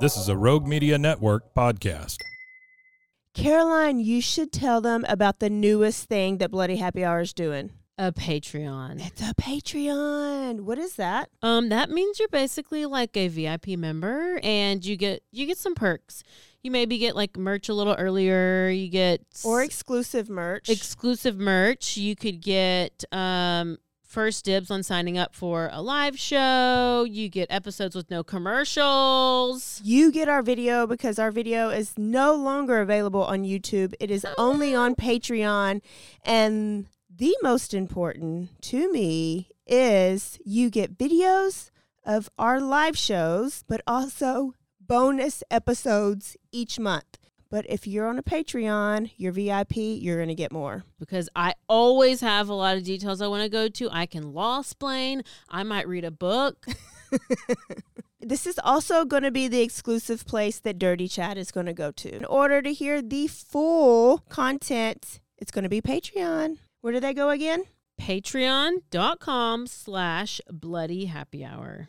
This is a Rogue Media Network podcast. Caroline, you should tell them about the newest thing that Bloody Happy Hour is doing. A Patreon. It's a Patreon. What is that? Um, that means you're basically like a VIP member, and you get you get some perks. You maybe get like merch a little earlier. You get Or exclusive merch. exclusive merch. You could get um first dibs on signing up for a live show. You get episodes with no commercials. you get our video because our video is no longer available on YouTube. It is only on Patreon. And the most important to me is you get videos of our live shows, but also bonus episodes each month. But if you're on a Patreon, you're VIP, you're going to get more. because I always have a lot of details I want to go to. I can law explain. I might read a book. This is also going to be the exclusive place that Dirty Chat is going to go to. In order to hear the full content, it's going to be Patreon. Where do they go again? Patreon.com slash bloody happy hour.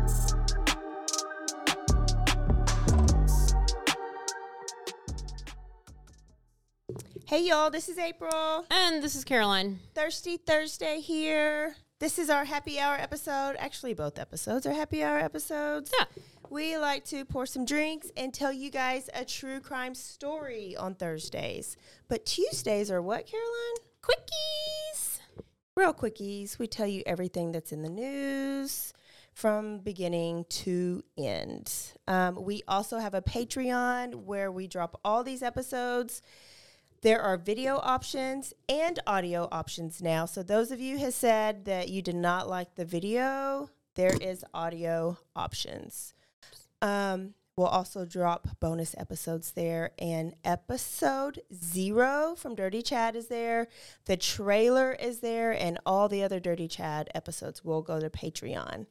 Hey y'all, this is April. And this is Caroline. Thirsty Thursday here. This is our happy hour episode. Actually, both episodes are happy hour episodes. Yeah. We like to pour some drinks and tell you guys a true crime story on Thursdays. But Tuesdays are what, Caroline? Quickies. Real quickies. We tell you everything that's in the news from beginning to end. Um, we also have a Patreon where we drop all these episodes. There are video options and audio options now. So those of you have said that you did not like the video, there is audio options. Um, we'll also drop bonus episodes there, and episode zero from Dirty Chad is there. The trailer is there, and all the other Dirty Chad episodes will go to Patreon.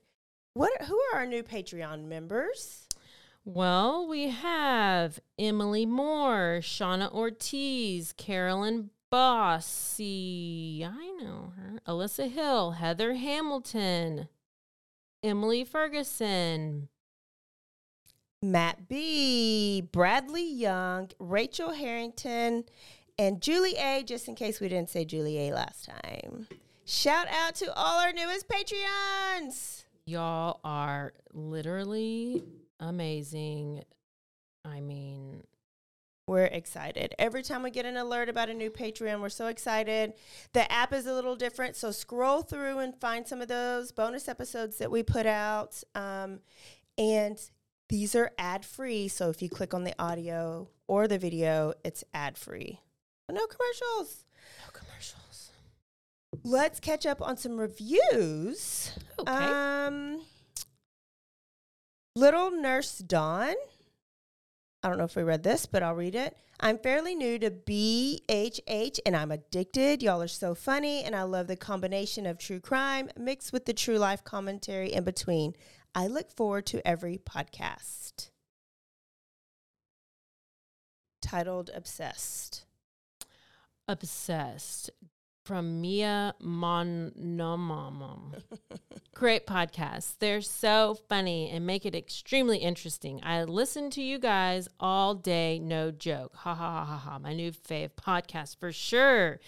What? Who are our new Patreon members? Well, we have Emily Moore, Shauna Ortiz, Carolyn Bossy, I know her, Alyssa Hill, Heather Hamilton, Emily Ferguson, Matt B, Bradley Young, Rachel Harrington, and Julie A, just in case we didn't say Julie A last time. Shout out to all our newest Patreons. Y'all are literally amazing. I mean, We're excited. Every time we get an alert about a new Patreon, we're so excited. The app is a little different, so scroll through and find some of those bonus episodes that we put out. Um, and these are ad free, so if you click on the audio or the video, it's ad free. No commercials. no commercials. Let's catch up on some reviews. Okay. Um, Little Nurse Dawn. I don't know if we read this, but I'll read it. I'm fairly new to BHH and I'm addicted. Y'all are so funny, and I love the combination of true crime mixed with the true life commentary in between. I look forward to every podcast. Titled Obsessed. Obsessed from Mia Monomamam. Great podcast. They're so funny and make it extremely interesting. I listen to you guys all day, no joke. Ha ha ha ha ha. My new fave podcast for sure.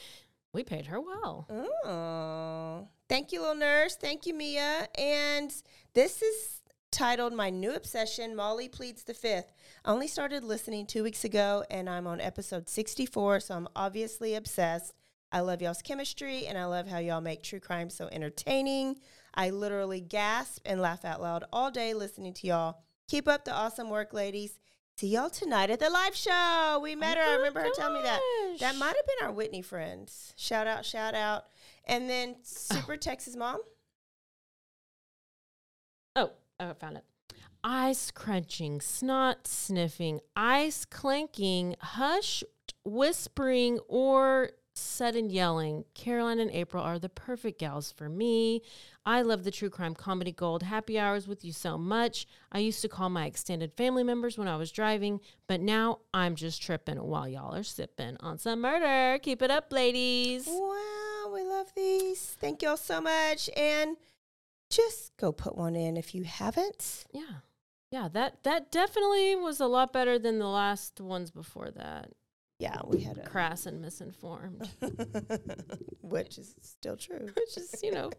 We paid her well. Oh, thank you, little nurse. Thank you, Mia. And this is titled My New Obsession Molly Pleads the Fifth. I only started listening two weeks ago and I'm on episode 64, so I'm obviously obsessed. I love y'all's chemistry and I love how y'all make true crime so entertaining. I literally gasp and laugh out loud all day listening to y'all. Keep up the awesome work, ladies. See y'all tonight at the live show. We oh met her. I remember her telling me that. That might have been our Whitney friends. Shout out, shout out. And then oh. Super Texas Mom. Oh, oh, I found it. Ice crunching, snot sniffing, ice clanking, hushed whispering, or sudden yelling. Caroline and April are the perfect gals for me. I love the true crime comedy gold happy hours with you so much. I used to call my extended family members when I was driving, but now I'm just tripping while y'all are sipping on some murder. Keep it up, ladies. Wow, we love these. Thank y'all so much. And just go put one in if you haven't. Yeah. Yeah, that that definitely was a lot better than the last ones before that. Yeah, we had a Crass and misinformed. which is still true. Which is, you know,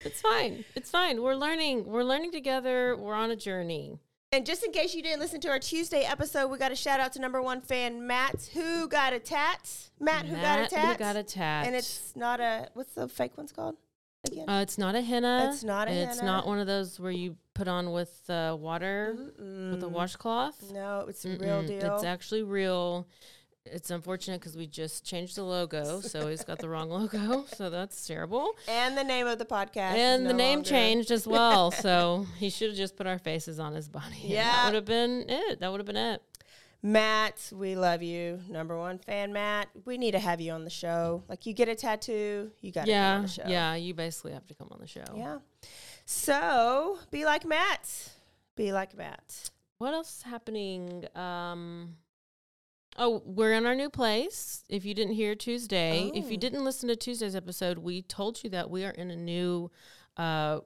it's fine. It's fine. We're learning. We're learning together. We're on a journey. And just in case you didn't listen to our Tuesday episode, we got a shout out to number one fan Matt, who got a tat. Matt, who got a Matt, tat. Who got a tat? And it's not a what's the fake one's called again? uh, it's not a henna. It's not a It's henna. not one of those where you put on with uh, water with a washcloth. No, it's a real Mm-mm. deal. It's actually real. It's unfortunate because we just changed the logo, so he's got the wrong logo. So that's terrible. and the name of the podcast. and the no name longer- changed as well. So he should have just put our faces on his body. Yeah. that would have been it. That would have been it. Matt, we love you. Number one fan, Matt. We need to have you on the show. Like you get a tattoo, you got to come on Yeah, the show. yeah. You basically have to come on the show. Yeah. So be like Matt. Be like Matt. What else is happening? Um, oh, we're in our new place. If you didn't hear Tuesday, if you Oh. didn't listen to Tuesday's episode, we told you that we are in a new uh,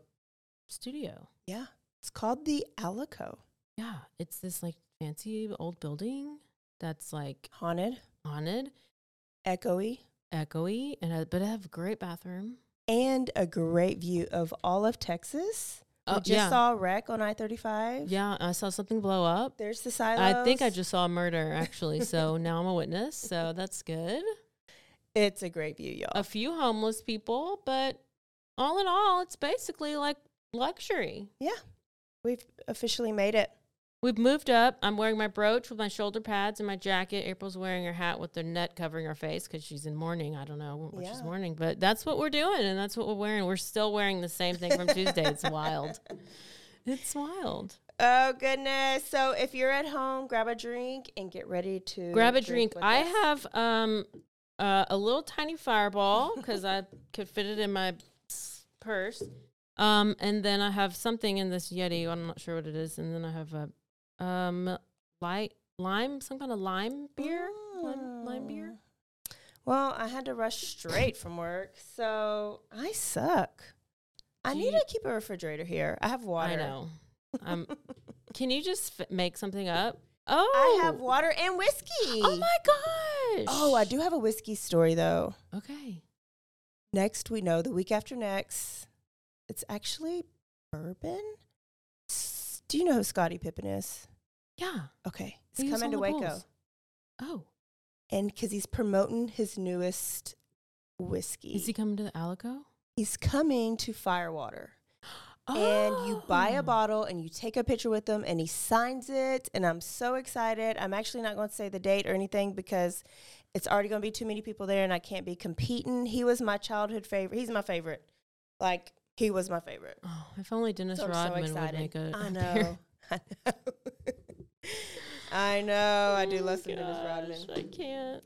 studio. Yeah. It's called the Alico. Yeah, it's this like fancy old building that's like Haunted, haunted, echoey, echoey, and a, but it have a great bathroom. and a great view of all of Texas. Oh, we just yeah. saw a wreck on I 35. Yeah, I saw something blow up. There's the silos. I think I just saw a murder actually, so now I'm a witness, so that's good. It's a great view, y'all. A few homeless people, but all in all, it's basically like luxury. yeah. We've officially made it. We've moved up. I'm wearing my brooch with my shoulder pads and my jacket. April's wearing her hat with the net covering her face because she's in mourning. I don't know what she's mourning, but that's what we're doing, and that's what we're wearing. We're still wearing the same thing from Tuesday. It's wild. It's wild. Oh goodness! So if you're at home, grab a drink and get ready to Grab a drink. with I us. have um uh, a little tiny fireball because I could fit it in my purse. Um, and then I have something in this Yeti. I'm not sure what it is. And then I have a um light lime, some kind of lime beer. Lime, lime beer. Mm. Well, I had to rush straight from work, so I suck. I need to keep a refrigerator here. I have water. I know. Um, can you just f- make something up? Oh, I have water and whiskey. Oh my gosh. Oh, I do have a whiskey story though. Okay. Next, we know the week after next, it's actually bourbon. S- Do you know who Scottie Pippen is? Yeah. Okay, he's coming to Waco, Bulls. Oh, and because he's promoting his newest whiskey, is he coming to the Alico? he's coming to Firewater. Oh. and you buy a Oh. bottle and you take a picture with him and he signs it and i'm so excited i'm actually not going to say the date or anything because it's already going to be too many people there and i can't be competing he was my childhood favorite he's my favorite like he was my favorite Oh, if only Dennis so i'm so Rodman would make a. i know i know i know i do Oh love some dennis rodman I can't.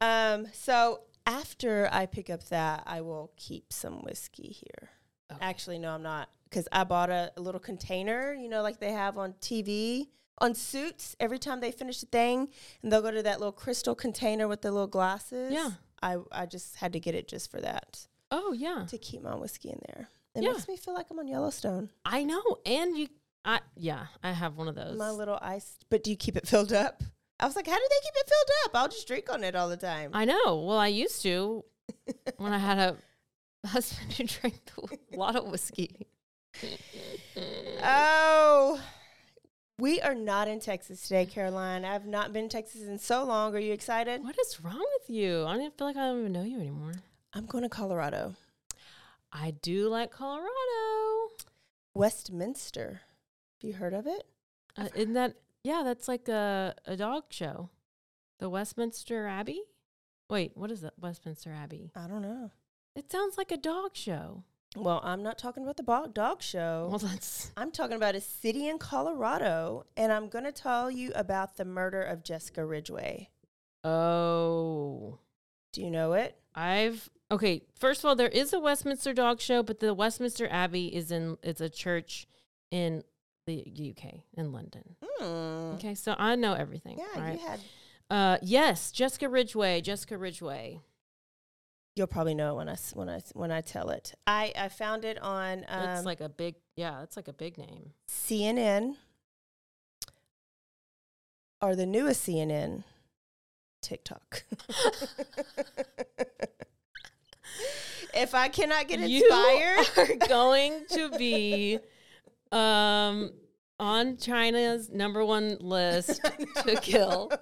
um so after i pick up that i will keep some whiskey here Okay. Actually, no, I'm not. Because I bought a, a little container, you know, like they have on TV, on suits. Every time they finish a thing, and they'll go to that little crystal container with the little glasses. Yeah. I, I just had to get it just for that, Oh yeah, to keep my whiskey in there. It Yeah. makes me feel like I'm on Yellowstone. I know. And you, I yeah, I have one of those. My little ice. But do you keep it filled up? I was like, how do they keep it filled up? I'll just drink on it all the time. I know. Well, I used to when I had a husband who drank a lot of whiskey. Oh, we are not in Texas today, Caroline. I've not been in Texas in so long. Are you excited? What is wrong with you? I don't even feel like I don't even know you anymore. I'm going to Colorado, I do like Colorado. Westminster. Have you heard of it? Uh, isn't that yeah? That's like a a dog show, the Westminster Abbey. Wait, what is that? Westminster Abbey. I don't know. It sounds like a dog show. Well, I'm not talking about the bo- dog show. Well, that's I'm talking about a city in Colorado, and I'm going to tell you about the murder of Jessica Ridgeway. oh. Do you know it? I've okay. First of all, there is a Westminster Dog Show, but the Westminster Abbey is in. It's a church in the UK in London. Hmm. Okay, so I know everything. Yeah, right? you had. Uh, yes, Jessica Ridgeway. Jessica Ridgeway. You'll probably know it when I when I when I tell it. I I found it on um, it's like a big. Yeah, it's like a big name. CNN or the newest CNN TikTok. if I cannot get inspired, You are going to be um on China's number one list to kill.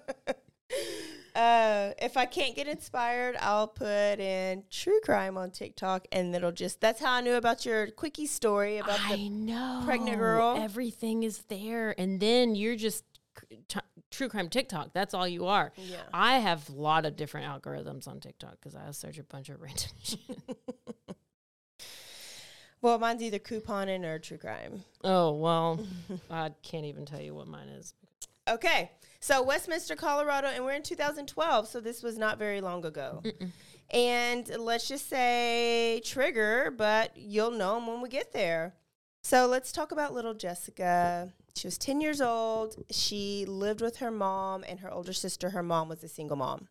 Uh, if I can't get inspired, I'll put in true crime on TikTok, and it'll just. That's how I knew about your quickie story about I the. know. pregnant girl. Everything is there. And then you're just t- true crime TikTok. That's all you are. Yeah. I have a lot of different algorithms on TikTok because I search a bunch of random shit. Well, mine's either couponing or true crime. Oh, well, I can't even tell you what mine is. Okay, so Westminster, Colorado, and we're in 2012, so this was not very long ago. And let's just say trigger, but you'll know 'em when we get there. So let's talk about little Jessica. She was 10 years old. She lived with her mom and her older sister. Her mom was a single mom.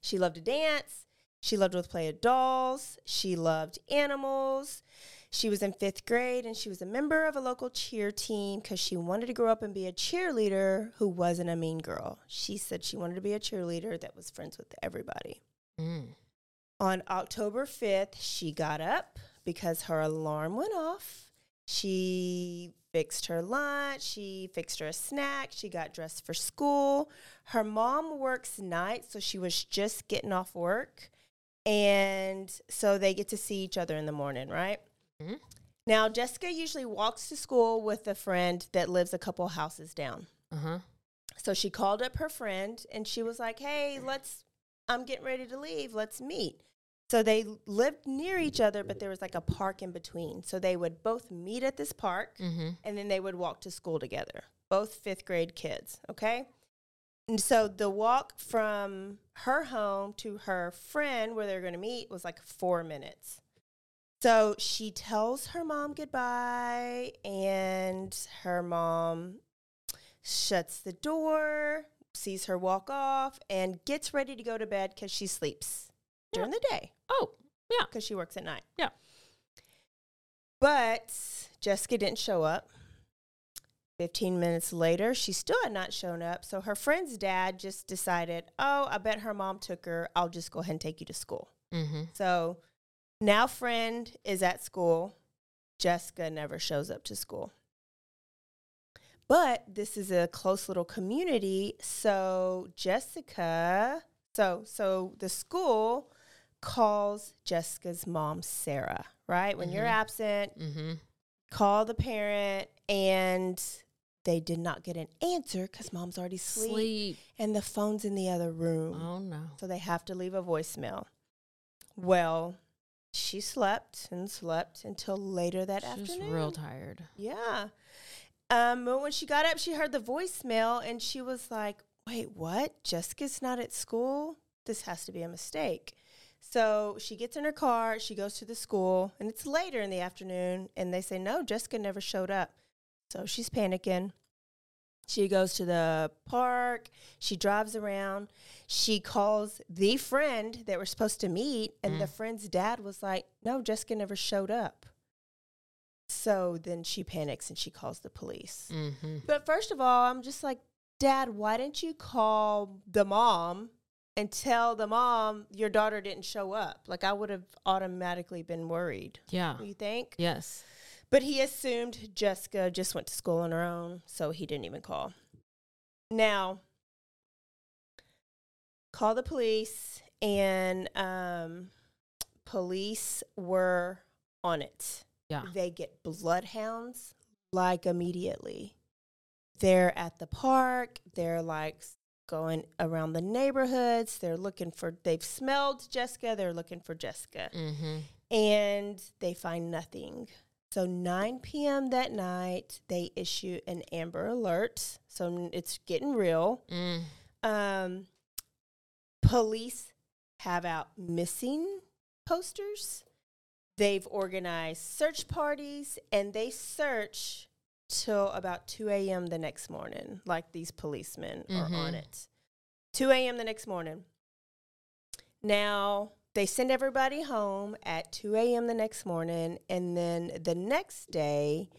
She loved to dance. She loved to play with dolls. She loved animals. She was in fifth grade and she was a member of a local cheer team because she wanted to grow up and be a cheerleader who wasn't a mean girl. She said she wanted to be a cheerleader that was friends with everybody. Mm. On October 5th, she got up because her alarm went off. She fixed her lunch. She fixed her a snack. She got dressed for school. Her mom works nights, so she was just getting off work. And so they get to see each other in the morning, right? Mhm. Now, Jessica usually walks to school with a friend that lives a couple houses down. Uh huh. So she called up her friend and she was like, "Hey, let's I'm getting ready to leave. Let's meet." So they lived near each other, but there was like a park in between. So they would both meet at this park Mm-hmm. and then they would walk to school together. Both 5th grade kids, okay? And so the walk from her home to her friend where they're going to meet was like 4 minutes. So she tells her mom goodbye, and her mom shuts the door, sees her walk off, and gets ready to go to bed because she sleeps during the day Oh, yeah. because she works at night. Yeah. But Jessica didn't show up. 15 minutes later, she still had not shown up. So her friend's dad just decided, oh, I bet her mom took her. I'll just go ahead and take you to school. Mm-hmm. So now friend is at school. Jessica never shows up to school. But this is a close little community, so Jessica, so so the school calls Jessica's mom Sarah, right? When you're Mhm. absent, Mm-hmm. call the parent and they did not get an answer cuz mom's already asleep Sleep. and the phone's in the other room. Oh no. So they have to leave a voicemail. Well, she slept and slept until later that She's afternoon. real tired. Yeah. Um, but when she got up, she heard the voicemail and she was like, wait, what? Jessica's not at school? This has to be a mistake. So she gets in her car, she goes to the school, and it's later in the afternoon, and they say, no, Jessica never showed up. So she's panicking. She goes to the park, she drives around, she calls the friend that we're supposed to meet, and the friend's dad was like, no, Jessica never showed up. So then she panics and she calls the police. Mm-hmm. But first of all, I'm just like, Dad, why didn't you call the mom and tell the mom your daughter didn't show up? Like, I would have automatically been worried. Yeah. You think? Yes. But he assumed Jessica just went to school on her own, so he didn't even call. Now, call the police, and um, police were on it. Yeah. They get bloodhounds like immediately. They're at the park. They're like going around the neighborhoods. They're looking for, they've smelled Jessica. They're looking for Jessica. Mm-hmm. And they find nothing. So 9 p.m. that night, they issue an Amber Alert. So it's getting real. Mm. Um, police have out missing posters. They've organized search parties and they search till about 2 a.m. the next morning, like these policemen are on Mhm. it. 2 a.m. the next morning. Now, they send everybody home at 2 a.m. the next morning, and then the next day,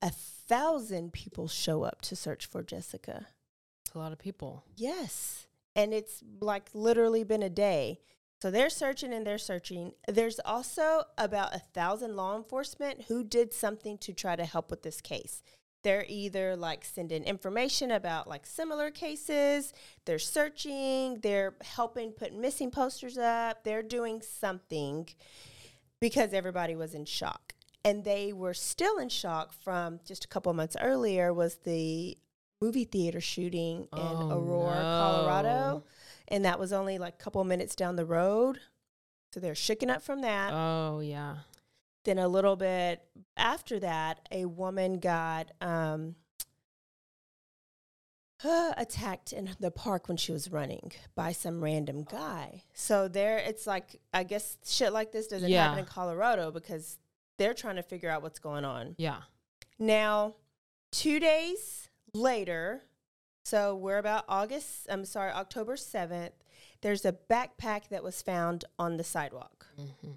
a thousand people show up to search for Jessica. It's a lot of people. Yes. And it's like literally been a day. So they're searching and they're searching. There's also about a thousand law enforcement who did something to try to help with this case. They're either like sending information about like similar cases, they're searching, they're helping put missing posters up, they're doing something because everybody was in shock. And they were still in shock from just a couple months earlier was the movie theater shooting in Oh, Aurora, no. Colorado. And that was only like a couple minutes down the road. So they're shooken up from that. Oh yeah. Then a little bit after that, a woman got um, attacked in the park when she was running by some random guy. So there, it's like I guess shit like this doesn't Yeah. happen in Colorado because they're trying to figure out what's going on. Yeah. Now, two days later, so we're about August. I'm sorry, October seventh. There's a backpack that was found on the sidewalk Mm-hmm.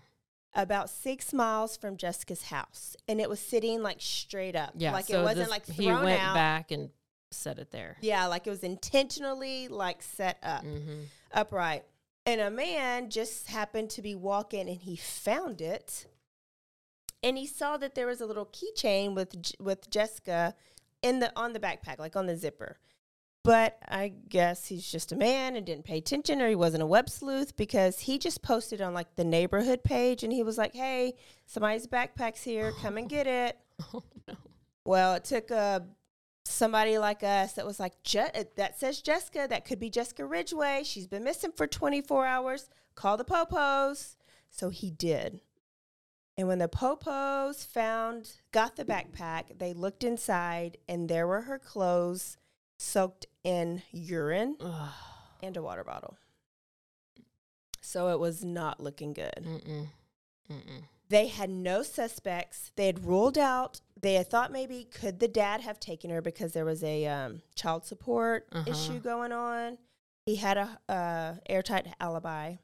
About six miles from Jessica's house, and it was sitting like straight up. Yeah. like so it wasn't this- like he went out. back and set it there. Yeah, like it was intentionally like set up Mm-hmm. upright. And a man just happened to be walking, and he found it, and he saw that there was a little keychain with with Jessica in the on the backpack, like on the zipper. But I guess he's just a man and didn't pay attention, or he wasn't a web sleuth because he just posted on like the neighborhood page, and he was like, "Hey, somebody's backpack's here, come and get it." Oh no. Well, it took uh, somebody like us that was like, Je- uh, that says Jessica. That could be Jessica Ridgeway She's been missing for 24 hours. Call the Popos. So he did. And when the Popos found, got the backpack, they looked inside and there were her clothes soaked in urine Ugh. and a water bottle. So it was not looking good. Mm-mm. Mm-mm. They had no suspects. They had ruled out. They had thought maybe could the dad have taken her because there was a um, child support Uh-huh. issue going on. He had a uh, airtight alibi,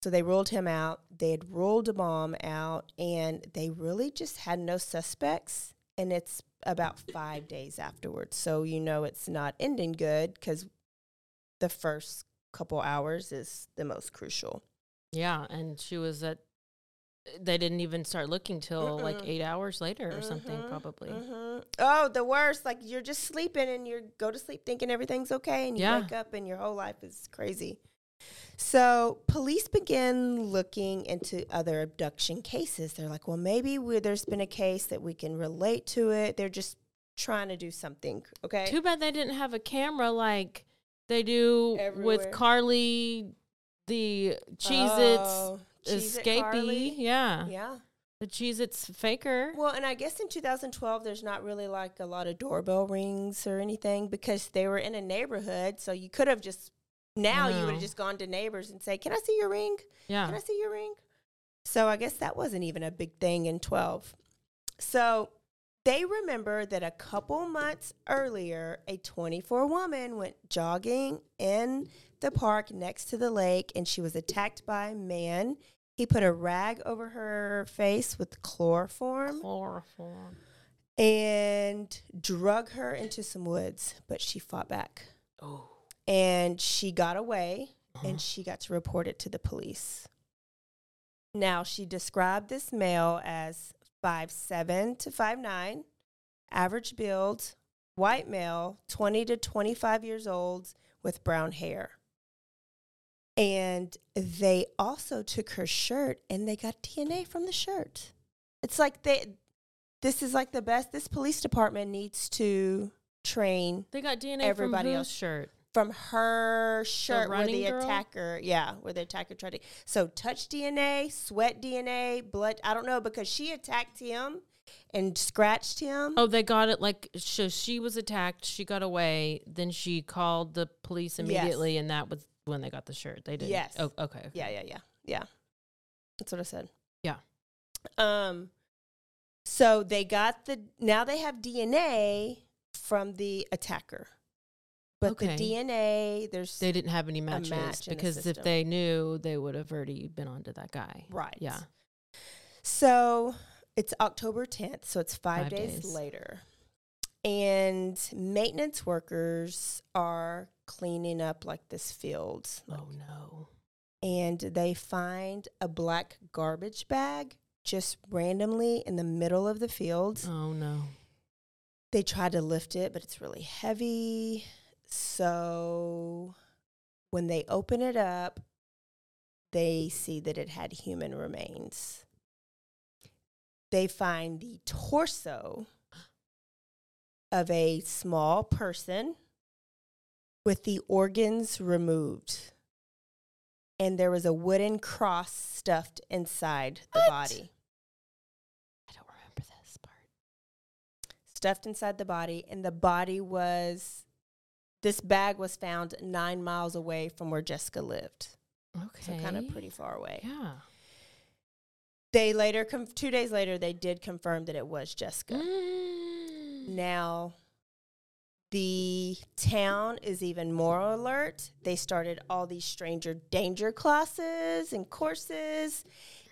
so they ruled him out. They had ruled a mom out, and they really just had no suspects. And it's about five days afterwards, so you know it's not ending good because the first couple hours is the most crucial. Yeah, and she was at. They didn't even start looking till like Mm-mm. eight hours later or something, Mhm, probably. mhm. Oh, the worst! Like you're just sleeping and you go to sleep thinking everything's okay, and you Yeah. wake up and your whole life is crazy. So police begin looking into other abduction cases. They're like, well, maybe there's been a case that we can relate to it. They're just trying to do something. Okay. Too bad they didn't have a camera like they do Everywhere. with Carly, the Cheez Oh, Its Carly. escapee. Yeah. Yeah. The Cheez Its faker. Well, and I guess in 2012, there's not really like a lot of doorbell rings or anything because they were in a neighborhood. So you could have just, now you would have mm. just gone to neighbors and say, Can I see your ring? Yeah. Can. I see your ring? So I guess that wasn't even a big thing in 12. So they remember that a couple months earlier, a 24 woman went jogging in the park next to the lake and she was attacked by a man. He put a rag over her face with chloroform Chloroform. and drug her into some woods, but she fought back. Oh. And she got away Uh-huh. and she got to report it to the police. Now, she described this male as five seven to five nine, average build, white male, 20 to 25 years old with brown hair. And they also took her shirt and they got DNA from the shirt. It's like they this is like the best this police department needs to train They got DNA Everybody from whose else. shirt? From her shirt where the girl? attacker, yeah, where the attacker tried to. So touch DNA, sweat DNA, blood. I don't know because she attacked him and scratched him. Oh, they got it like so she was attacked, she got away, then she called the police immediately and that was when they got the shirt. They didn't. Yes. Oh, okay. okay. Yeah, yeah, yeah, yeah. That's what I said. Yeah. Um. So they got the now they have DNA from the attacker, but Okay. the DNA there's They didn't have any matches match in the because if they knew, they would have already been onto that guy. right. Yeah. So it's October 10th, so it's five, Five days, days. later. And maintenance workers are cleaning up like this field. Oh no. And they find a black garbage bag just randomly in the middle of the field. Oh no. They try to lift it, but it's really heavy. So when they open it up, they see that it had human remains. They find the torso of a small person with the organs removed. And there was a wooden cross stuffed inside the What? body. I don't remember this part. stuffed inside the body, and the body was this bag was found nine miles away from where Jessica lived. Okay. So kind of pretty far away. Yeah. They later, com- two days later, they did confirm that it was Jessica. Mm. Now, the town is even more alert. They started all these stranger danger classes and courses,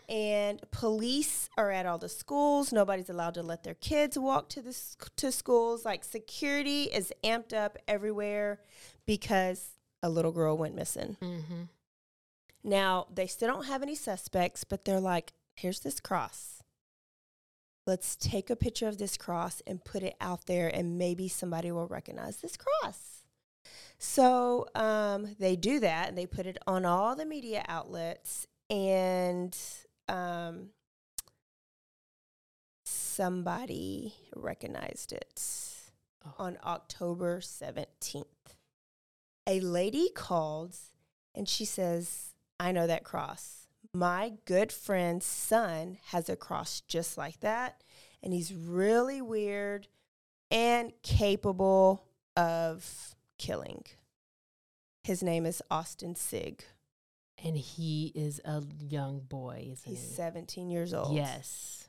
and police are at all the schools. Nobody's allowed to let their kids walk to the to schools. Like security is amped up everywhere because a little girl went missing. Mm-hmm. Now, they still don't have any suspects, but they're like, here's this cross. Let's take a picture of this cross and put it out there, and maybe somebody will recognize this cross. So um, they do that, and they put it on all the media outlets, and um, somebody recognized it Oh. on October 17th. A lady called and she says, I know that cross. My good friend's son has a cross just like that, and he's really weird and capable of killing. His name is Austin Sigg. And he is a young boy, isn't He's he? 17 years old. Yes.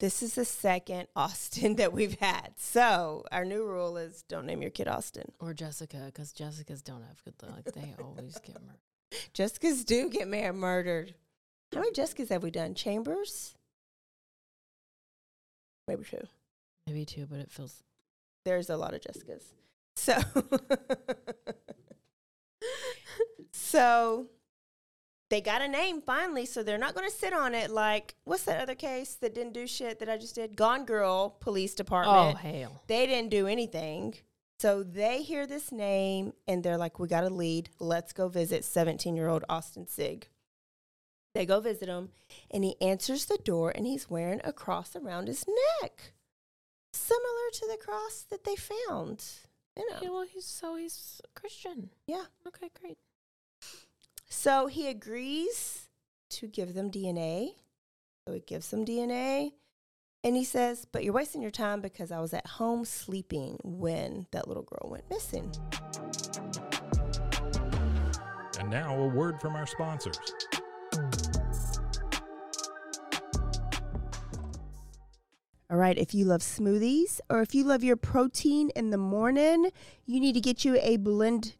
This is the second Austin that we've had. So our new rule is don't name your kid Austin. Or Jessica, because Jessicas don't have good luck. They always get murdered. Jessicas do get mar- murdered. How many Jessicas have we done? Chambers? Maybe two. Maybe two, but it feels. There's a lot of Jessicas. So, so they got a name finally. So they're not going to sit on it like what's that other case that didn't do shit that I just did? Gone Girl Police Department. Oh, hell. They didn't do anything. So they hear this name and they're like, we got a lead. Let's go visit 17 year old Austin Sigg. They go visit him and he answers the door and he's wearing a cross around his neck, similar to the cross that they found. You know, Yeah, well, he's so he's Christian. yeah. Okay, great. So he agrees to give them DNA. So he gives them DNA. And he says, But you're wasting your time because I was at home sleeping when that little girl went missing. And now a word from our sponsors. All right, if you love smoothies or if you love your protein in the morning, you need to get you a Blend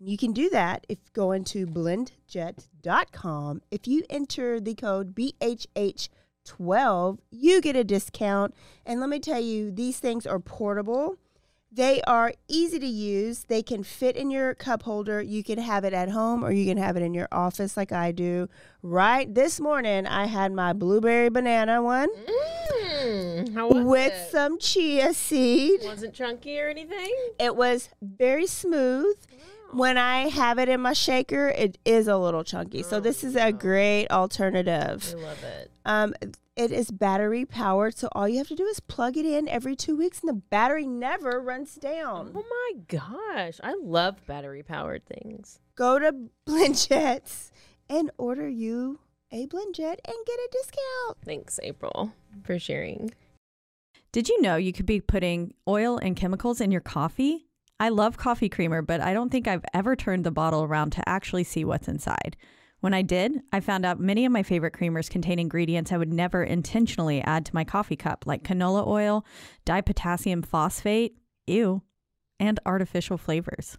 Jet. You can do that if going to blendjet.com. If you enter the code BHH12, you get a discount. And let me tell you, these things are portable. They are easy to use. They can fit in your cup holder. You can have it at home or you can have it in your office like I do. Right this morning, I had my blueberry banana one Mm, with it? some chia seed. Wasn't chunky or anything? It was very smooth. When I have it in my shaker, it is a little chunky. So this is a great alternative. I love it. Um, it is battery powered, so all you have to do is plug it in every two weeks, and the battery never runs down. Oh my gosh. I love battery powered things. Go to Blendjets and order you a Blendjet and get a discount. Thanks, April, for sharing. Did you know you could be putting oil and chemicals in your coffee? I love coffee creamer, but I don't think I've ever turned the bottle around to actually see what's inside. When I did, I found out many of my favorite creamers contain ingredients I would never intentionally add to my coffee cup, like canola oil, dipotassium phosphate, ew, and artificial flavors.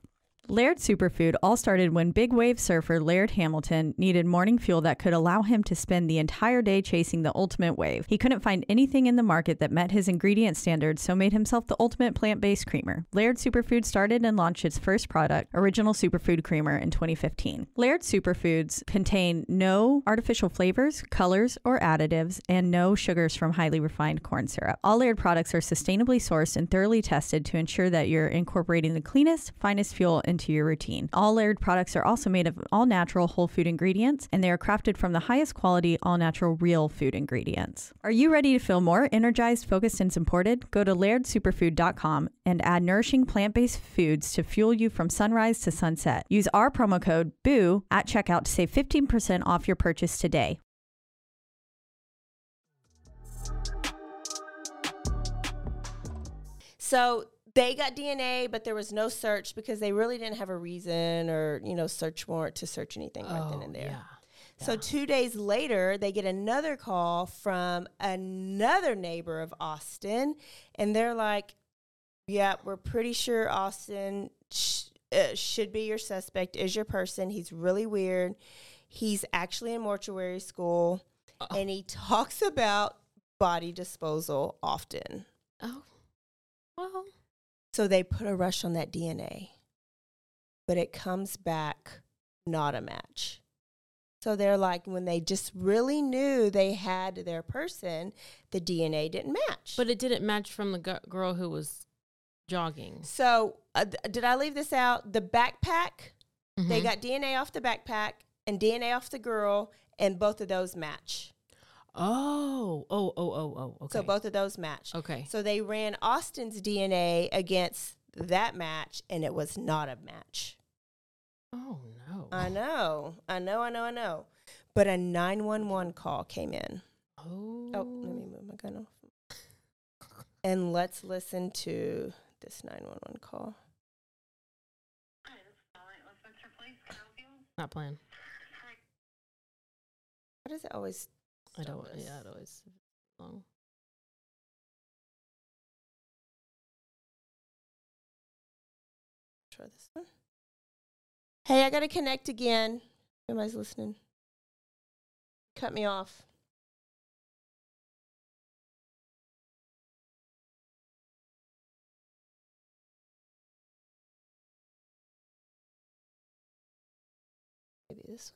Laird Superfood all started when big wave surfer Laird Hamilton needed morning fuel that could allow him to spend the entire day chasing the ultimate wave. He couldn't find anything in the market that met his ingredient standards, so made himself the ultimate plant-based creamer. Laird Superfood started and launched its first product, Original Superfood Creamer, in 2015. Laird Superfoods contain no artificial flavors, colors, or additives, and no sugars from highly refined corn syrup. All Laird products are sustainably sourced and thoroughly tested to ensure that you're incorporating the cleanest, finest fuel your routine. All Laird products are also made of all natural whole food ingredients, and they are crafted from the highest quality, all natural real food ingredients. Are you ready to feel more energized, focused, and supported? Go to lairdsuperfood.com and add nourishing plant based foods to fuel you from sunrise to sunset. Use our promo code BOO at checkout to save 15% off your purchase today. So they got DNA, but there was no search because they really didn't have a reason or you know search warrant to search anything right then and there. Oh, Yeah. So two days later, they get another call from another neighbor of Austin, and they're like, "Yeah, we're pretty sure Austin sh- uh, should be your suspect. Is your person? He's really weird. He's actually in mortuary school, and he talks about body disposal often. Oh. Well, So they put a rush on that DNA, but it comes back not a match. So they're like, when they just really knew they had their person, the DNA didn't match. but it didn't match from the gu- girl who was jogging. so uh, th- did I leave this out? The backpack, they Mhm. got DNA off the backpack and DNA off the girl, and both of those match. Oh, oh, oh, oh, oh. Okay. So both of those match. Okay. So they ran Austin's DNA against that match, and it was not a match. Oh no. I know, I know, I know, I know. But a 911 call came in. oh. Oh, let me move my gun off. And let's listen to this 911 call. Not playing. Why does it always? I don't. stop us? Yeah, it always long. Try this one. Hey, I got to connect again. Everybody's listening. Cut me off. Maybe this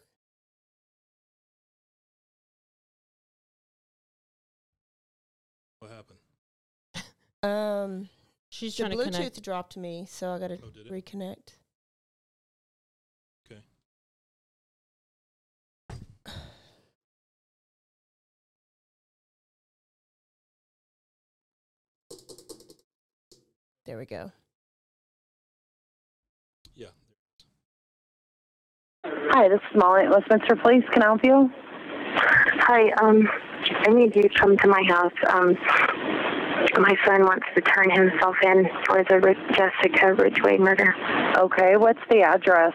What happened? Um, She's the trying to Bluetooth connect. dropped me, so I got to Oh, reconnect. Okay. There we go. Yeah. Hi, this is Molly at Westminster Police. Can I help you? Hi, um, I need you to come to my house. Um, my son wants to turn himself in for the Jessica Ridgeway murder. Okay, what's the address?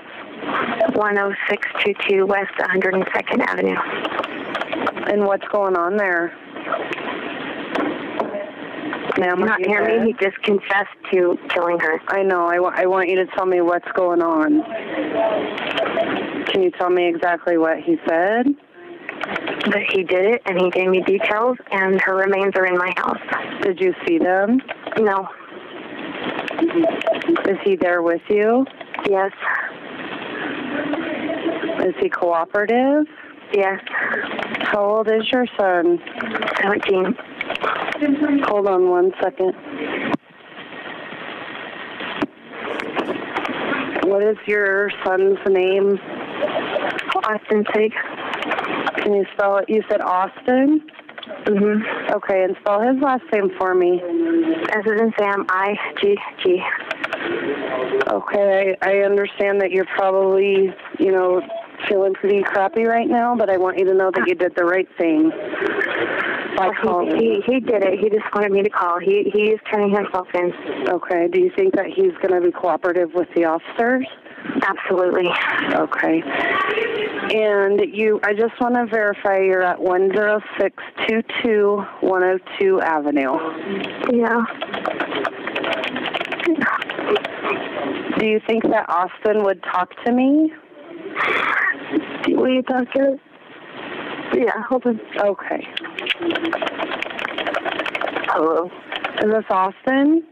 10622 West 102nd Avenue. And what's going on there? Ma'am, are Not hear me? He just confessed to killing her. I know. I, wa- I want you to tell me what's going on. Can you tell me exactly what he said? But he did it, and he gave me details, and her remains are in my house. Did you see them? No, Is he there with you? Yes. Is he cooperative? Yes. How old is your son? 17. Hold on one second. What is your son's name? Austin Tig. Can you spell it? You said Austin? Mm-hmm. Okay, and spell his last name for me. S is in Sam, I, G, G. Okay, I, I understand that you're probably, you know, feeling pretty crappy right now, but I want you to know that you did the right thing by calling. he, he, he did it. He just wanted me to call. He, he is turning himself in. Okay, do you think that he's going to be cooperative with the officers? Absolutely. Okay. And you, I just want to verify you're at 10622 102 Avenue. Yeah. Do you think that Austin would talk to me? Will you talk to Yeah, hold on. Okay. Hello. Is this Austin?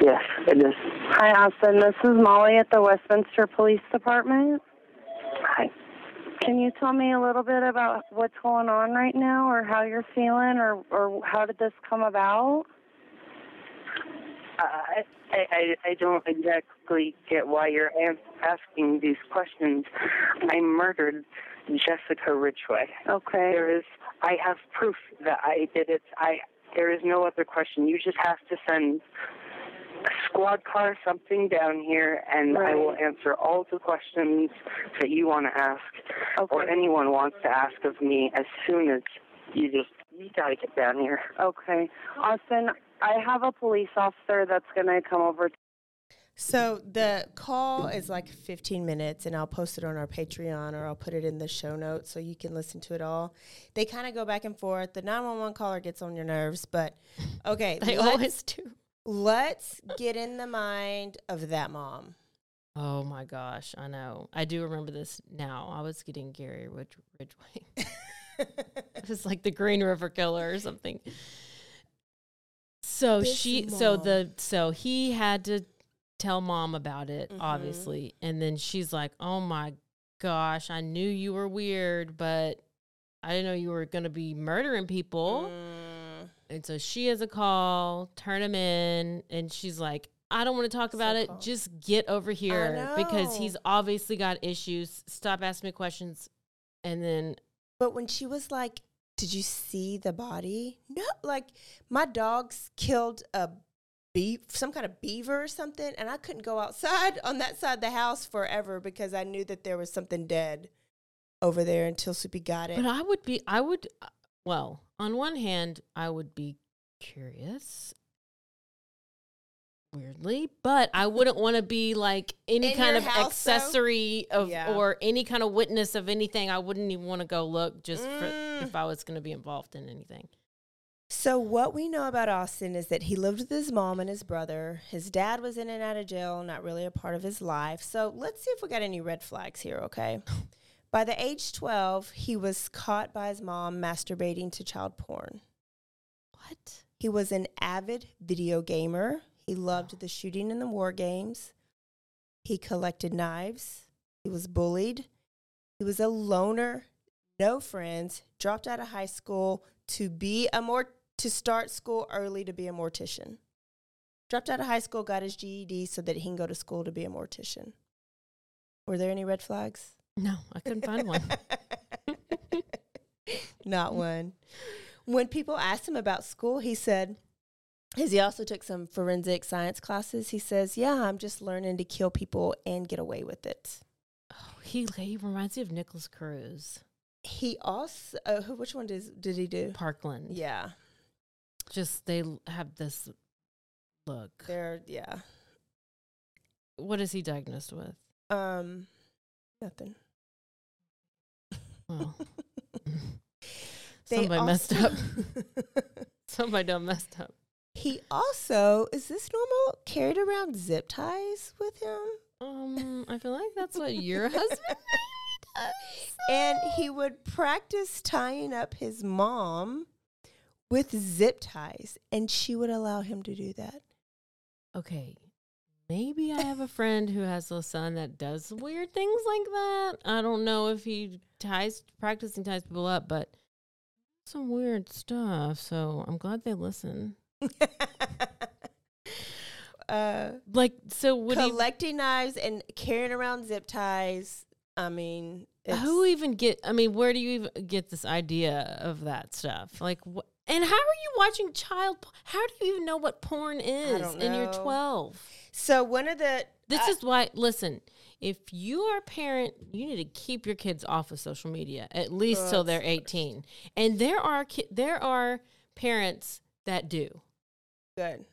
Yes, it is. Hi, Austin. This is Molly at the Westminster Police Department. Hi. Can you tell me a little bit about what's going on right now, or how you're feeling, or or how did this come about? Uh, I, I, I don't exactly get why you're asking these questions. I murdered Jessica Ridgeway. Okay. There is, I have proof that I did it. I, there is no other question. You just have to send squad car something down here, and I will answer all the questions that you want to ask, or anyone wants to ask of me as soon as you just, you gotta get down here. Okay. Austin, I have a police officer that's going to come over. To- So the call is like 15 minutes, and I'll post it on our Patreon or I'll put it in the show notes so you can listen to it all. They kind of go back and forth. The 911 caller gets on your nerves, but okay. They always do. Let's get in the mind of that mom. Oh my gosh, I know. I do remember this now. I was getting Gary Ridge- Ridgway. it was like the Green River Killer or something. So This she, so the, so he had to tell mom about it, Mhm. obviously, and then she's like, "Oh my gosh, I knew you were weird, but I didn't know you were gonna be murdering people." And so she has a call, turn him in, and she's like, I don't want to talk about it. Just get over here because he's obviously got issues. Stop asking me questions. And then, But when she was like, "Did you see the body?" No, like my dogs killed a beef, some kind of beaver or something, and I couldn't go outside on that side of the house forever because I knew that there was something dead over there until Soupy got it. but I would be, I would, uh, well, on one hand, I would be curious. Weirdly, but I wouldn't want to be like any In kind of house, though? accessory of Yeah. or any kind of witness of anything. I wouldn't even want to go look just for, Mm. if I was going to be involved in anything. So what we know about Austin is that he lived with his mom and his brother. His dad was in and out of jail, not really a part of his life. So let's see if we got any red flags here, okay? By the age 12, he was caught by his mom masturbating to child porn. What? He was an avid video gamer. He loved the shooting and the war games. He collected knives. He was bullied. He was a loner, no friends, dropped out of high school to be a more to start school early to be a mortician. Dropped out of high school, got his GED so that he can go to school to be a mortician. Were there any red flags? No, I couldn't find one. Not one. When people asked him about school, he said, he also took some forensic science classes, he says, Yeah, I'm just learning to kill people and get away with it. Oh, he, he reminds me of Nikolas Cruz, He also, uh, who- which one does, did he do? Parkland. Yeah, Just they have this look. they're, yeah. What is he diagnosed with? Um, nothing. Well, somebody messed up. Somebody done messed up. he also, is this normal, carried around zip ties with him? Um, I feel like that's what your husband does. And he would practice tying up his mom with zip ties, and she would allow him to do that. Okay, maybe I have a friend who has a son that does weird things like that. I don't know if he ties practicing ties people up, but some weird stuff. So I'm glad they listen. uh, Like, so would he? collecting knives and carrying around zip ties. I mean, Who even get? I mean, where do you even get this idea of that stuff? Like, and how are you watching child? How do you even know what porn is? And you're 12. so one of the This I- is why. Listen, if you are a parent, you need to keep your kids off of social media at least till they're 18. And there are ki- there are parents that do, good,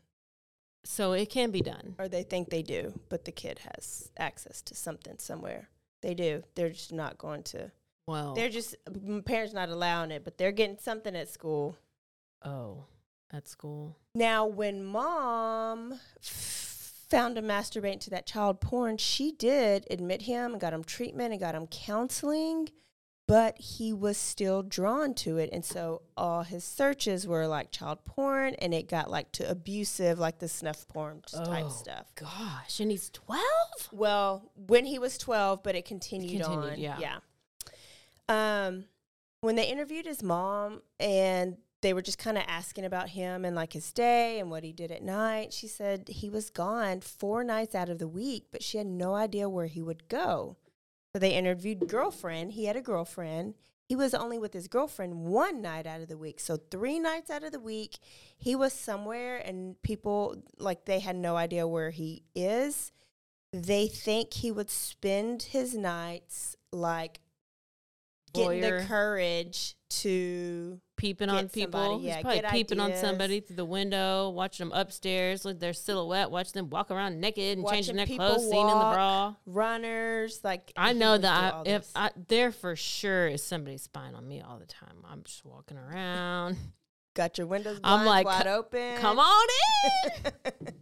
so it can be done. or they think they do, but the kid has access to something somewhere. They do. They're just not going to. Well, They're just parents not allowing it, but they're getting something at school. oh, at school. Now, when mom found him masturbating to that child porn, she did admit him and got him treatment and got him counseling, but he was still drawn to it. And so all his searches were like child porn and it got like to abusive, like the snuff porn type Oh, stuff. Gosh, and he's 12. Well, when he was 12, but it continued, Continued, on. yeah. Yeah. Um, when they interviewed his mom and they were just kind of asking about him and like his day and what he did at night, she said he was gone four nights out of the week, but she had no idea where he would go. So they interviewed girlfriend. He had a girlfriend. He was only with his girlfriend one night out of the week. So three nights out of the week, he was somewhere and people like they had no idea where he is they think he would spend his nights like getting the courage to peeping Get on people. somebody, He's probably peeping on somebody through the window, watching them upstairs, like their silhouette, watch them walk around naked and changing their clothes, seeing in the bra. runners like I know that I, if this. I, there for sure is somebody spying on me all the time. I'm just walking around. got your windows I'm like, wide "Co- open Come on in. in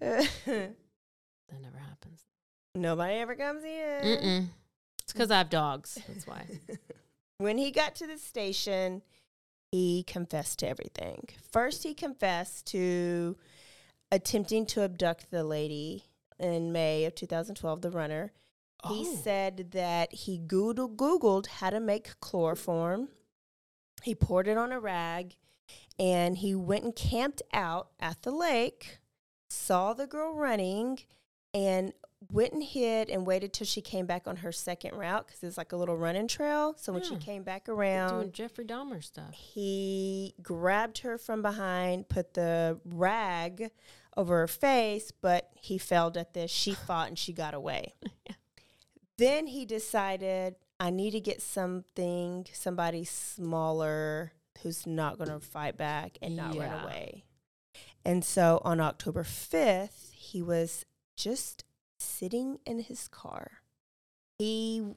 that never happens. nobody ever comes in Mm-mm. It's because I have dogs. That's why. when he got to the station, he confessed to everything. First, he confessed to attempting to abduct the lady in May of 2012, the runner. He Oh. said that he Googled how to make chloroform. He poured it on a rag and he went and camped out at the lake, saw the girl running, and went and hid and waited till she came back on her second route because it's like a little running trail. So when she came back Doing around, Jeffrey Dahmer stuff. he grabbed her from behind, put the rag over her face, but he failed at this. She fought and she got away. Then he decided, I need to get something, somebody smaller who's not going to fight back and not Yeah. run away. And so on October 5th, he was just sitting in his car. He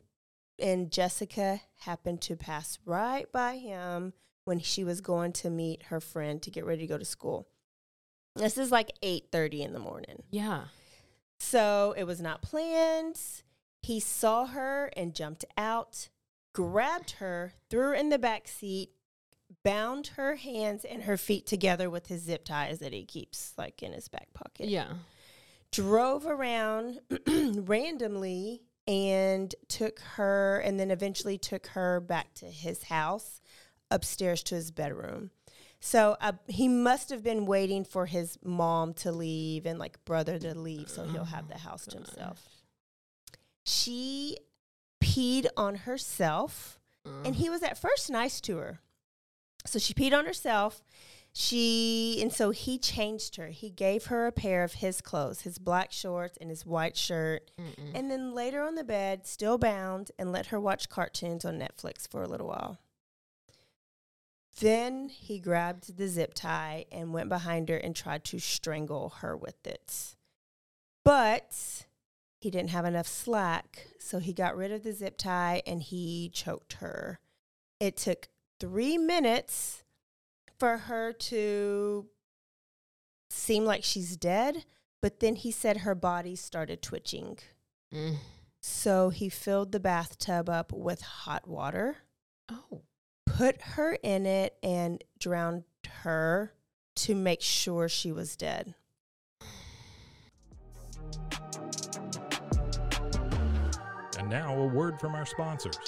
and Jessica happened to pass right by him when she was going to meet her friend to get ready to go to school. This is like 8:30 in the morning. Yeah. So it was not planned. He saw her and jumped out, grabbed her, threw her in the back seat, bound her hands and her feet together with his zip ties that he keeps like in his back pocket. Yeah. Drove around randomly and took her and then eventually took her back to his house upstairs to his bedroom. So uh, he must have been waiting for his mom to leave and like brother to leave so he'll have the house to himself. She peed on herself and he was at first nice to her. So she peed on herself. She and so he changed her. He gave her a pair of his clothes, his black shorts and his white shirt. And then laid her on the bed, still bound, and let her watch cartoons on Netflix for a little while. Then he grabbed the zip tie and went behind her and tried to strangle her with it. But he didn't have enough slack, so he got rid of the zip tie and he choked her. It took three minutes for her to seem like she's dead, but then he said her body started twitching. Mm. So he filled the bathtub up with hot water. Oh. Put her in it and drowned her to make sure she was dead. And now, a word from our sponsors.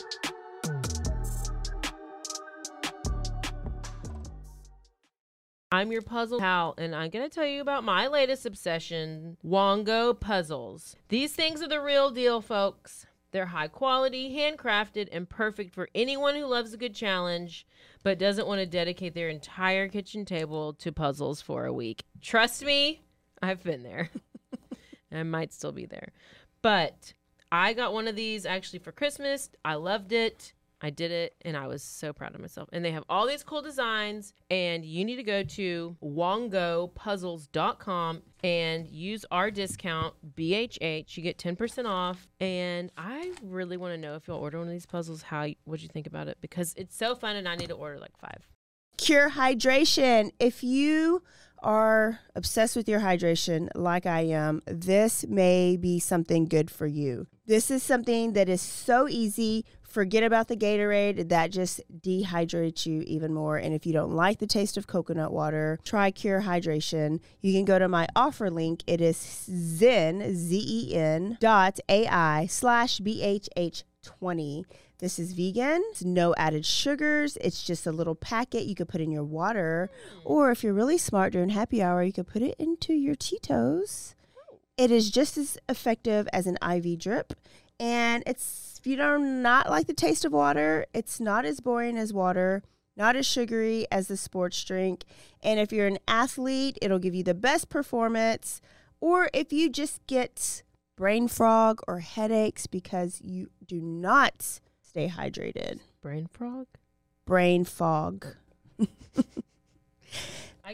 I'm your puzzle pal, and I'm going to tell you about my latest obsession Wongo puzzles. These things are the real deal, folks. They're high quality, handcrafted, and perfect for anyone who loves a good challenge but doesn't want to dedicate their entire kitchen table to puzzles for a week. Trust me, I've been there. I might still be there. But I got one of these actually for Christmas. I loved it. I did it and I was so proud of myself. And they have all these cool designs and you need to go to wongopuzzles.com and use our discount BHH. You get 10% off and I really want to know if you'll order one of these puzzles how what you think about it because it's so fun and I need to order like 5. Cure hydration. If you are obsessed with your hydration like I am, this may be something good for you. This is something that is so easy. Forget about the Gatorade, that just dehydrates you even more. And if you don't like the taste of coconut water, try Cure Hydration. You can go to my offer link. It is zen, Z E N dot AI slash BHH 20. This is vegan, it's no added sugars. It's just a little packet you could put in your water. Mm. Or if you're really smart during happy hour, you could put it into your Tito's. Oh. It is just as effective as an IV drip. And it's, if you do not not like the taste of water, it's not as boring as water, not as sugary as the sports drink. And if you're an athlete, it'll give you the best performance. Or if you just get brain fog or headaches because you do not stay hydrated. Brain frog? Brain fog.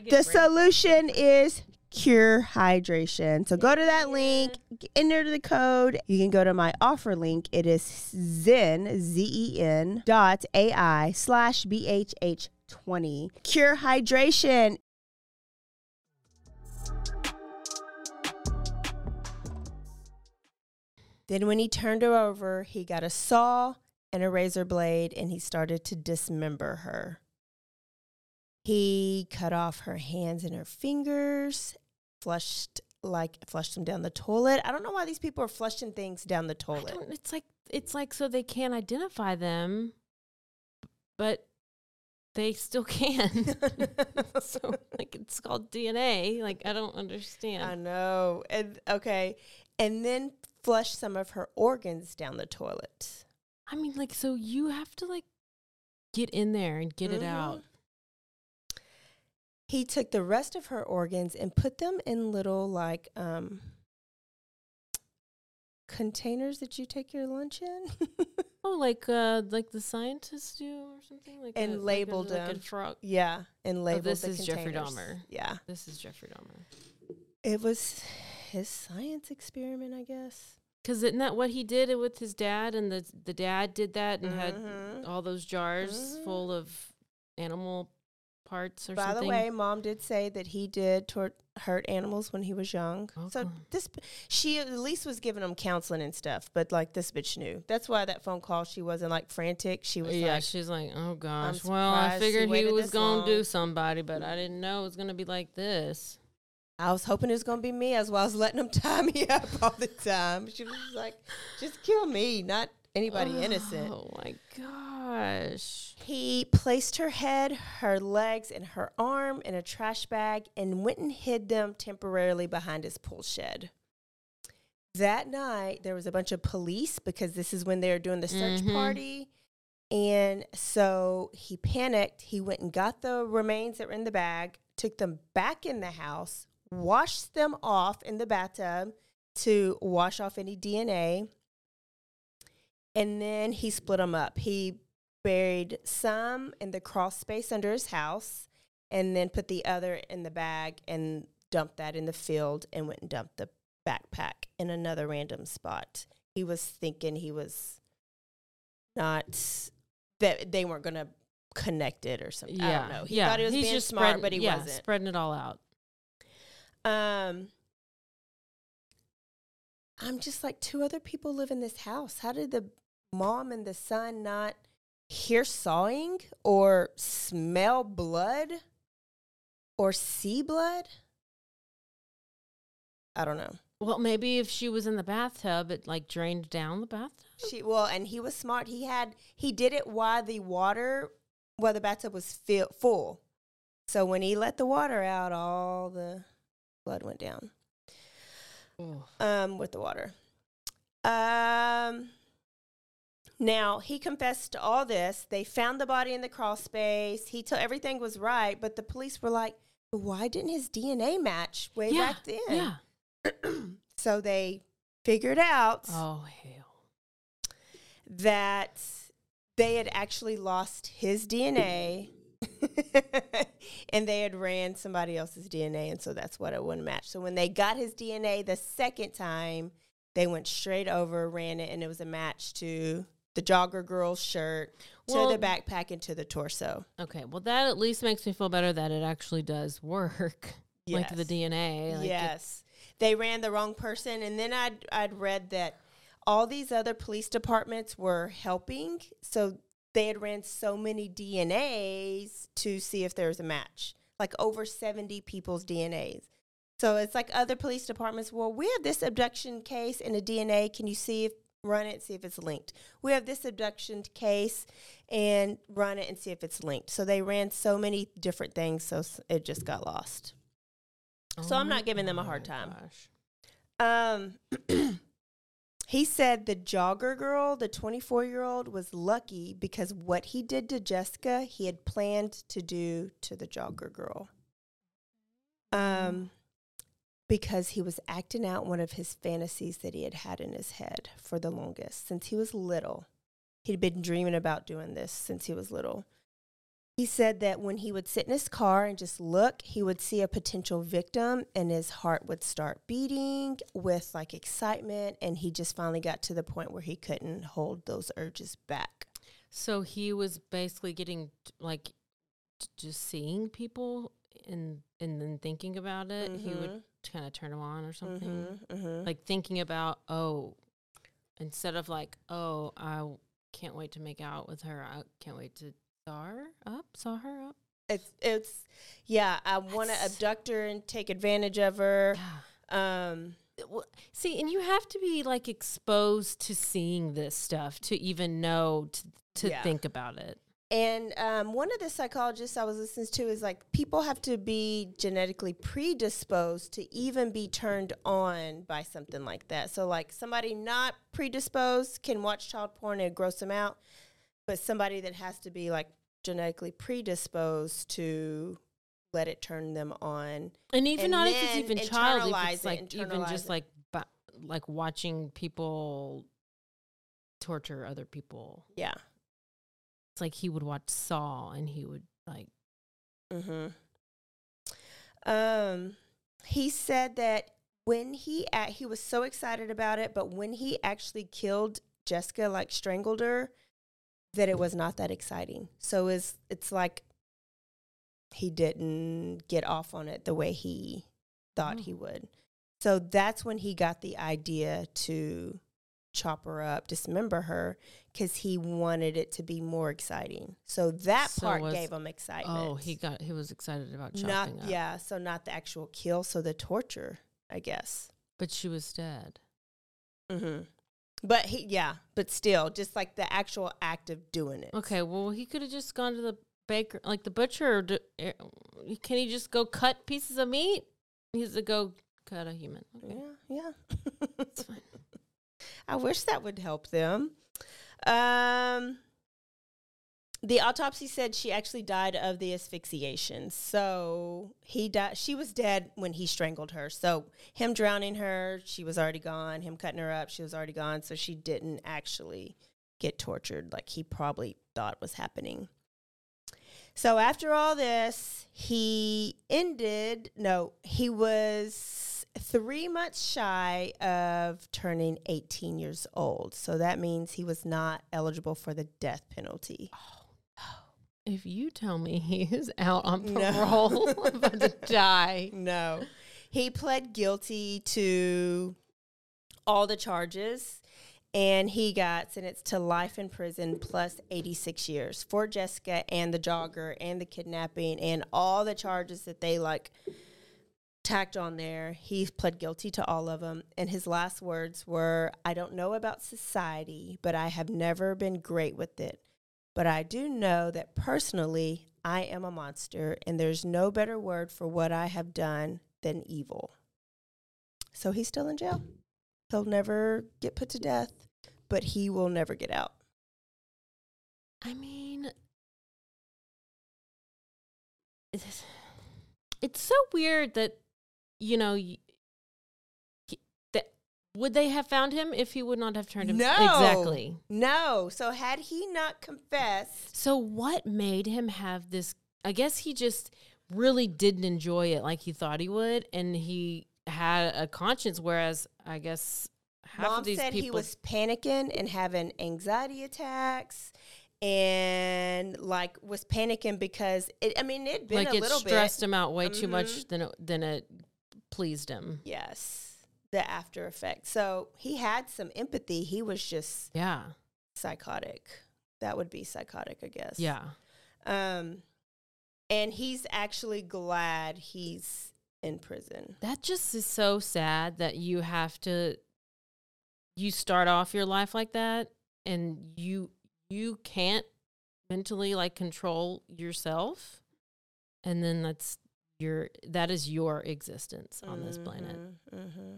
The solution is Cure Hydration. So go to that link, enter the code. You can go to my offer link. It is zen, Z E N dot AI slash BHH 20. Cure Hydration. Then, when he turned her over, he got a saw and a razor blade and he started to dismember her. He cut off her hands and her fingers, flushed like flushed them down the toilet. I don't know why these people are flushing things down the toilet. It's like it's like so they can't identify them, but they still can. so like it's called DNA. Like I don't understand. I know. And okay. And then flush some of her organs down the toilet. I mean, like so you have to like get in there and get it Mhm. out. He took the rest of her organs and put them in little like um containers that you take your lunch in. Oh, like uh, like the scientists do or something. Like And a, like a- labeled like a them. yeah, and labeled this the is Jeffrey. Dahmer. Yeah. This is Jeffrey Dahmer. It was his science experiment, I guess. Because isn't that what he did with his dad? And the the dad did that and had Mhm. all those jars Mhm. full of animal parts or By something. the way, mom did say that he did tor- hurt animals when he was young. So this, she at least was giving him counseling and stuff. But like this bitch knew. That's why that phone call she wasn't like frantic. She was yeah, like, she's like, oh gosh. Well, I figured he was gonna do somebody, but I didn't know it was gonna be like this. I was hoping it was gonna be me. As well, I was letting him tie me up all the time. She was like, just kill me, not anybody innocent. Oh my gosh. He placed her head, her legs, and her arm in a trash bag and went and hid them temporarily behind his pool shed. That night, there was a bunch of police because this is when they were doing the search Mhm. party. And so he panicked. He went and got the remains that were in the bag, took them back in the house, washed them off in the bathtub to wash off any DNA. And then he split them up. He buried some in the crawl space under his house and then put the other in the bag and dumped that in the field and went and dumped the backpack in another random spot. He was thinking he was not that they weren't going to connect it or something. I Yeah. don't know. He yeah. thought he was He's being just smart, but he yeah, wasn't. spreading it all out. Um, I'm just like two other people live in this house. How did the mom and the son not hear sawing or smell blood or see blood? I don't know. Well, maybe if she was in the bathtub, it like drained down the bathtub. She well, and he was smart. He had he did it while the water, while the bathtub was fill, full. So when he let the water out, all the blood went down. Um, with the water. Um. Now he confessed to all this. They found the body in the crawl space. He told everything was right, but the police were like, "Why didn't his DNA match way yeah, back then?" Yeah. so they figured out Oh hell. that they had actually lost his DNA and they had ran somebody else's DNA, and so that's what it wouldn't match. So when they got his DNA the second time, they went straight over, ran it, and it was a match to the jogger girl's shirt, Well- to the backpack, and to the torso. Okay. Well, that at least makes me feel better that it actually does work. Like the DNA. Like yes, they ran the wrong person, and then I'd I'd read that all these other police departments were helping, so they had ran so many DNAs to see if there was a match, like over seventy people's DNAs. So it's like other police departments. Well, we have this abduction case and a DNA. Can you see if run it, see if it's linked? We have this abduction case and run it and see if it's linked. So they ran so many different things, so it just got lost. So I'm not giving them a hard Oh time. gosh. Um, he said the jogger girl, the 24 year old, was lucky because what he did to Jessica, he had planned to do to the jogger girl. Um, because he was acting out one of his fantasies that he had had in his head for the longest since he was little. He'd been dreaming about doing this since he was little. He said that when he would sit in his car and just look, he would see a potential victim and his heart would start beating with like excitement. And he just finally got to the point where he couldn't hold those urges back. So he was basically getting like just seeing people and and then thinking about it. He would kind of turn them on or something. Mm-hmm. Like thinking about oh, instead of like oh I can't wait to make out with her. I can't wait to saw her up, saw her up. It's, it's, yeah, I want to abduct her and take advantage of her. Yeah. Um, See, and you have to be like exposed to seeing this stuff to even know to, to Yeah. think about it. And um, one of the psychologists I was listening to is like people have to be genetically predisposed to even be turned on by something like that. So, like somebody not predisposed can watch child porn and gross them out, but somebody that has to be like genetically predisposed to let it turn them on. And even And not if it's even child, if it's it, like even just it. like like watching people torture other people. Yeah. It's like he would watch Saw and he would like Mm-hmm. Um, he said that when he at, he was so excited about it, but when he actually killed Jessica, like strangled her, that it was not that exciting. So it's it's like he didn't get off on it the way he thought Oh. he would. So that's when he got the idea to chop her up, dismember her, because he wanted it to be more exciting. So that So part was- gave him excitement. oh he got he was excited about chopping Not up. yeah, so not the actual kill, so the torture, I guess. but she was dead. Mm-hmm. But he, yeah, but still, just like the actual act of doing it. Okay, well he could have just gone to the baker, like the butcher. Do, eh, can he just go cut pieces of meat? He has to go cut a human. Okay, Yeah, yeah. that's fine. I wish that would help them. Um, the autopsy said she actually died of the asphyxiation. So he died. She was dead when he strangled her. So him drowning her, she was already gone. Him cutting her up, she was already gone. So she didn't actually get tortured like he probably thought was happening. So after all this, he ended. No, he was three months shy of turning 18 years old. So that means he was not eligible for the death penalty. Oh. If you tell me he is out on No. parole, I'm about to die. No. He pled guilty to all the charges and he got sentenced to life in prison plus 86 years for Jessica and the jogger and the kidnapping and all the charges that they like tacked on there. He pled guilty to all of them. And his last words were I don't know about society, but I have never been great with it. But I do know that personally, I am a monster, and there's no better word for what I have done than evil. So he's still in jail. He'll never get put to death, but he will never get out. I mean, it's, so weird that you know would they have found him if he would not have turned him No. exactly. No. So had he not confessed, So what made him have this? I guess he just really didn't enjoy it like he thought he would, and he had a conscience. Whereas I guess half mom of these said people he was panicking and having anxiety attacks and like was panicking because it, I mean it'd been like a it little stressed bit. him out way too Mhm. much than it, than it pleased him. Yes, the after effect. So he had some empathy. He was just Yeah, psychotic. That would be psychotic, I guess. yeah. Um, and he's actually glad he's in prison. That just is so sad that you have to you start off your life like that and you you can't mentally like control yourself and then that's your that is your existence on this planet. Mm-hmm.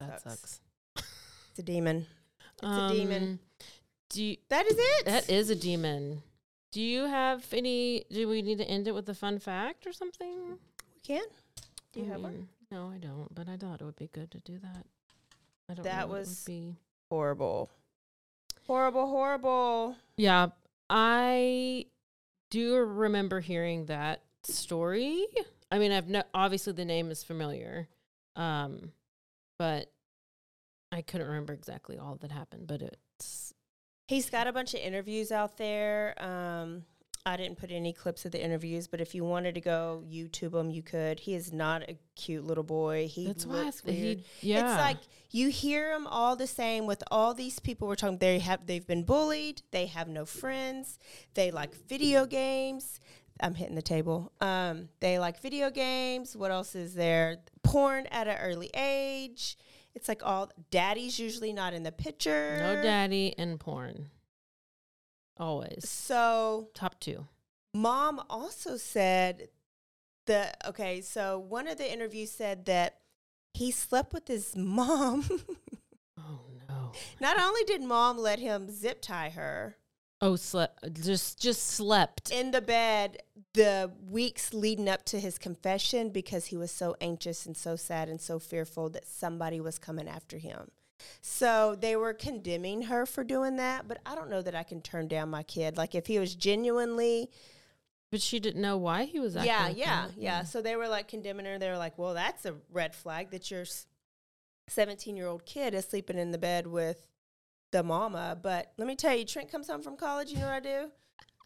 That Sucks. It's a demon. It's a demon. Um, Do you, That is it. that is a demon. Do you have any do we need to end it with a fun fact or something? we can. Do you I have one? No, I don't, but I thought it would be good to do that. I don't That know what it would was- be Horrible. Horrible, horrible. Yeah, I do remember hearing that story. I mean, I've no obviously the name is familiar, um, but I couldn't remember exactly all that happened. But it's He's got a bunch of interviews out there. Um, I didn't put any clips of the interviews, but if you wanted to go YouTube them, you could. He is not a cute little boy. He that's why I looks th- weird. he yeah. It's like you hear them all the same with all these people we're talking. They have they've been bullied. They have no friends. They like video games. I'm hitting the table. Um, they like video games. What else is there? Porn at an early age. It's like all daddy's usually not in the picture. no daddy and porn. Always So top two. mom also said the okay. So one of the interviews said that he slept with his mom. Oh no. Not only did mom let him zip tie her Oh, slept just just slept. in the bed the weeks leading up to his confession because he was so anxious and so sad and so fearful that somebody was coming after him. So they were condemning her for doing that, but I don't know that I can turn down my kid. Like if he was genuinely But she didn't know why he was acting. yeah, like yeah, that. yeah. So they were like condemning her. They were like, "Well, that's a red flag that your seventeen-year-old kid is sleeping in the bed with the mama." But let me tell you, Trent comes home from college. You know what I do?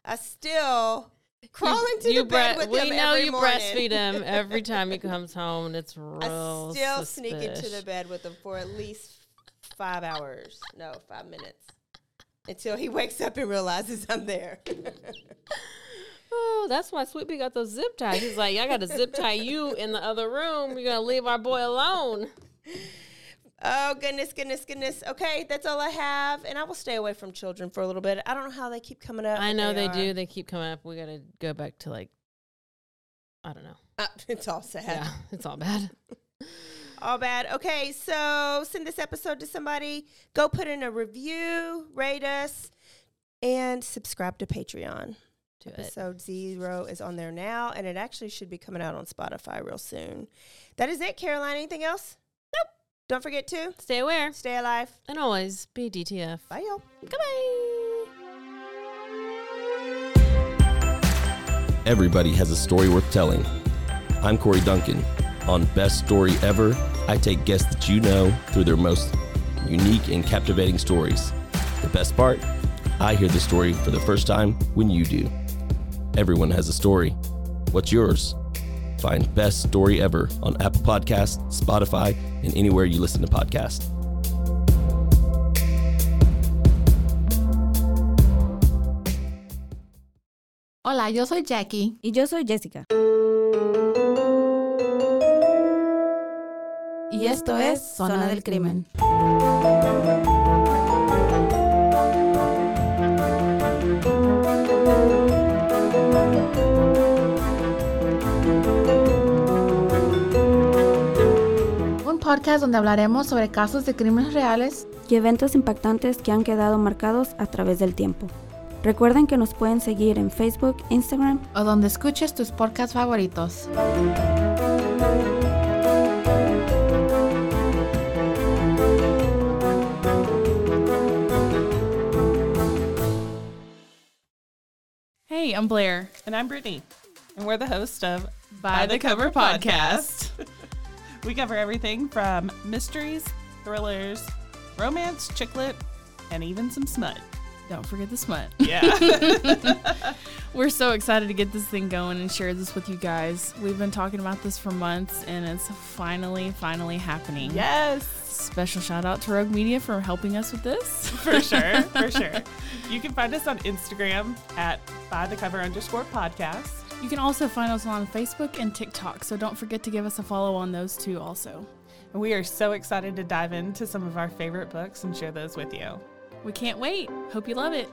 I still crawl You- into you the bed bre- with we him know every you morning. breastfeed him every time he comes home. and It's real. I still sneak into the bed with him for at least five hours. No, five minutes. Until he wakes up and realizes I'm there. Oh, that's why Sweet Pea got those zip ties. He's like, I got to zip tie you in the other room. You're gonna leave our boy alone. Oh goodness, goodness, goodness. Okay, that's all I have, and I will stay away from children for a little bit. I don't know how they keep coming up. I know they, are. do. They keep coming up. We got to go back to like, I don't know. Uh, it's all sad. Yeah, it's all bad. All bad. Okay, so send this episode to somebody. Go put in a review, rate us, and subscribe to Patreon. It. Episode zero is on there now, and it actually should be coming out on Spotify real soon. That is it, Caroline. Anything else? Nope. Don't forget to Stay aware stay alive. and always be DTF. Bye, y'all. Goodbye. Everybody has a story worth telling. I'm Corey Duncan. On Best Story Ever, I take guests that you know through their most unique and captivating stories. The best part? I hear the story for the first time when you do. Everyone has a story. What's yours? Find Best Story Ever on Apple Podcasts, Spotify, and anywhere you listen to podcasts. Hola, yo soy Jackie. Y yo soy Jessica. Y esto es Zona del Crimen. Podcast donde hablaremos sobre casos de crímenes reales y eventos impactantes que han quedado marcados a través del tiempo. Recuerden que nos pueden seguir en Facebook, Instagram o donde escuches tus podcasts favoritos. Hey, I'm Blair. And I'm Brittany. And we're the host of By, the, Cover, Podcast. we cover everything from mysteries, thrillers, romance, chick lit, and even some smut. Don't forget the smut. Yeah. We're so excited to get this thing going and share this with you guys. We've been talking about this for months and it's finally, finally happening. yes. Special shout out to Rogue Media for helping us with this. For sure. For sure. You can find us on Instagram at by the cover underscore podcast. You can also find us on Facebook and TikTok, so don't forget to give us a follow on those two also. We are so excited to dive into some of our favorite books and share those with you. We can't wait. Hope you love it.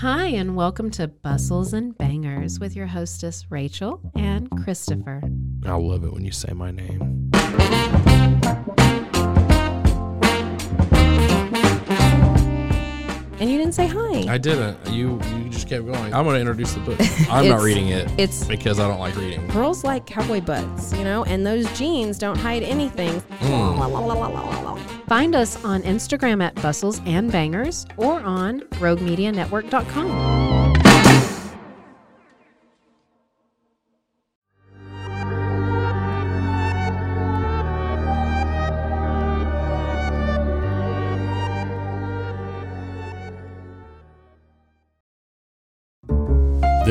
Hi, and welcome to Bustles and Bangers with your hostess, Rachel and Christopher. I love it when you say my name. And you didn't say hi. I didn't. You you just kept going. I'm going to introduce the book. I'm not It's- reading it. it's- because I don't like reading. Girls like cowboy butts, you know, and those jeans don't hide anything. Mm. Find us on Instagram at Bustles and Bangers or on RogueMediaNetwork.com.